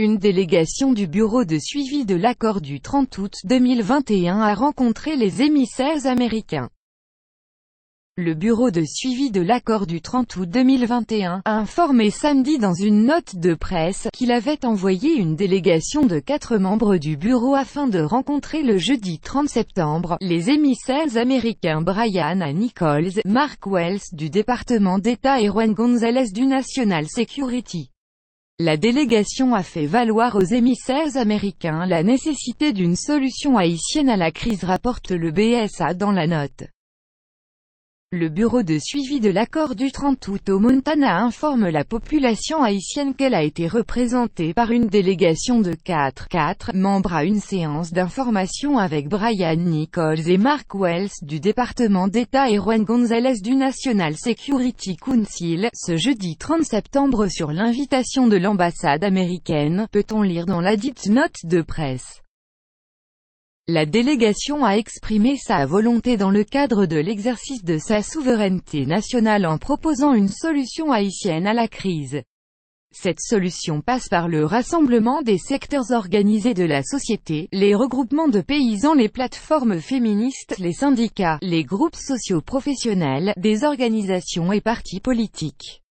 Une délégation du Bureau de suivi de l'accord du 30 août 2021 a rencontré les émissaires américains. Le Bureau de suivi de l'accord du 30 août 2021 a informé samedi dans une note de presse qu'il avait envoyé une délégation de quatre membres du bureau afin de rencontrer le jeudi 30 septembre les émissaires américains Brian. Nichols, Mark Wells du département d'État et Juan Gonzalez du National Security. La délégation a fait valoir aux émissaires américains la nécessité d'une solution haïtienne à la crise rapporte le BSA dans la note. Le bureau de suivi de l'accord du 30 août au Montana informe la population haïtienne qu'elle a été représentée par une délégation de 4, 4 membres à une séance d'information avec Brian Nichols et Mark Wells du département d'État et Juan Gonzalez du National Security Council, ce jeudi 30 septembre sur l'invitation de l'ambassade américaine, peut-on lire dans la dite note de presse. La délégation a exprimé sa volonté dans le cadre de l'exercice de sa souveraineté nationale en proposant une solution haïtienne à la crise. Cette solution passe par le rassemblement des secteurs organisés de la société, les regroupements de paysans, les plateformes féministes, les syndicats, les groupes socio-professionnels, des organisations et partis politiques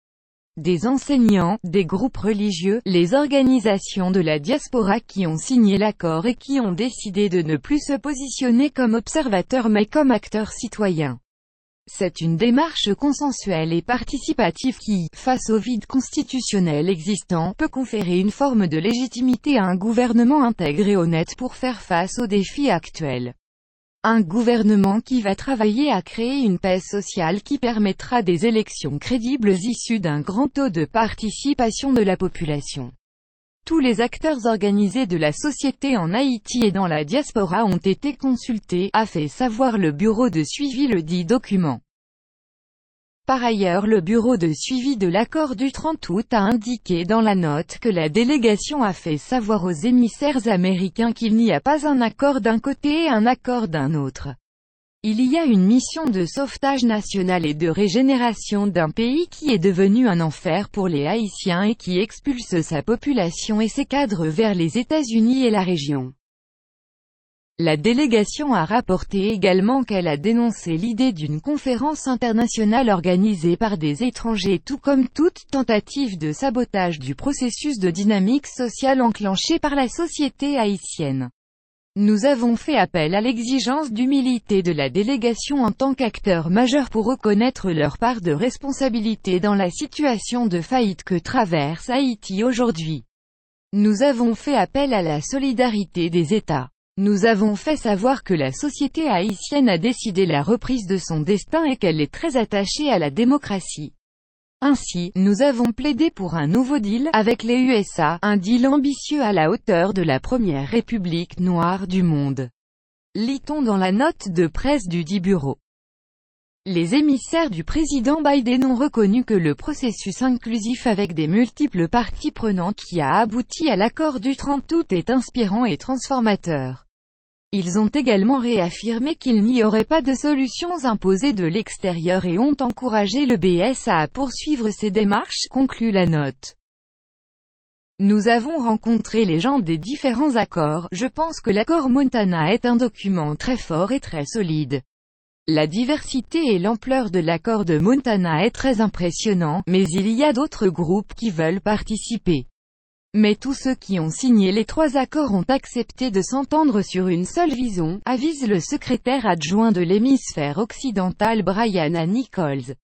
des enseignants, des groupes religieux, les organisations de la diaspora qui ont signé l'accord et qui ont décidé de ne plus se positionner comme observateurs mais comme acteurs citoyens. C'est une démarche consensuelle et participative qui, face au vide constitutionnel existant, peut conférer une forme de légitimité à un gouvernement intégré honnête pour faire face aux défis actuels. Un gouvernement qui va travailler à créer une paix sociale qui permettra des élections crédibles issues d'un grand taux de participation de la population. Tous les acteurs organisés de la société en Haïti et dans la diaspora ont été consultés, a fait savoir le bureau de suivi le dit document. Par ailleurs le bureau de suivi de l'accord du 30 août a indiqué dans la note que la délégation a fait savoir aux émissaires américains qu'il n'y a pas un accord d'un côté et un accord d'un autre. Il y a une mission de sauvetage national et de régénération d'un pays qui est devenu un enfer pour les Haïtiens et qui expulse sa population et ses cadres vers les États-Unis et la région. La délégation a rapporté également qu'elle a dénoncé l'idée d'une conférence internationale organisée par des étrangers tout comme toute tentative de sabotage du processus de dynamique sociale enclenché par la société haïtienne. Nous avons fait appel à l'exigence d'humilité de la délégation en tant qu'acteur majeur pour reconnaître leur part de responsabilité dans la situation de faillite que traverse Haïti aujourd'hui. Nous avons fait appel à la solidarité des États. Nous avons fait savoir que la société haïtienne a décidé la reprise de son destin et qu'elle est très attachée à la démocratie. Ainsi, nous avons plaidé pour un nouveau deal avec les USA, un deal ambitieux à la hauteur de la première république noire du monde. Lit-on dans la note de presse du dit bureau. Les émissaires du président Biden ont reconnu que le processus inclusif avec des multiples parties prenantes qui a abouti à l'accord du 30 août est inspirant et transformateur. Ils ont également réaffirmé qu'il n'y aurait pas de solutions imposées de l'extérieur et ont encouragé le BSA à poursuivre ses démarches, conclut la note. Nous avons rencontré les gens des différents accords, je pense que l'accord Montana est un document très fort et très solide. La diversité et l'ampleur de l'accord de Montana est très impressionnant, mais il y a d'autres groupes qui veulent participer. Mais tous ceux qui ont signé les trois accords ont accepté de s'entendre sur une seule vision, avise le secrétaire adjoint de l'hémisphère occidental Brian. Nichols.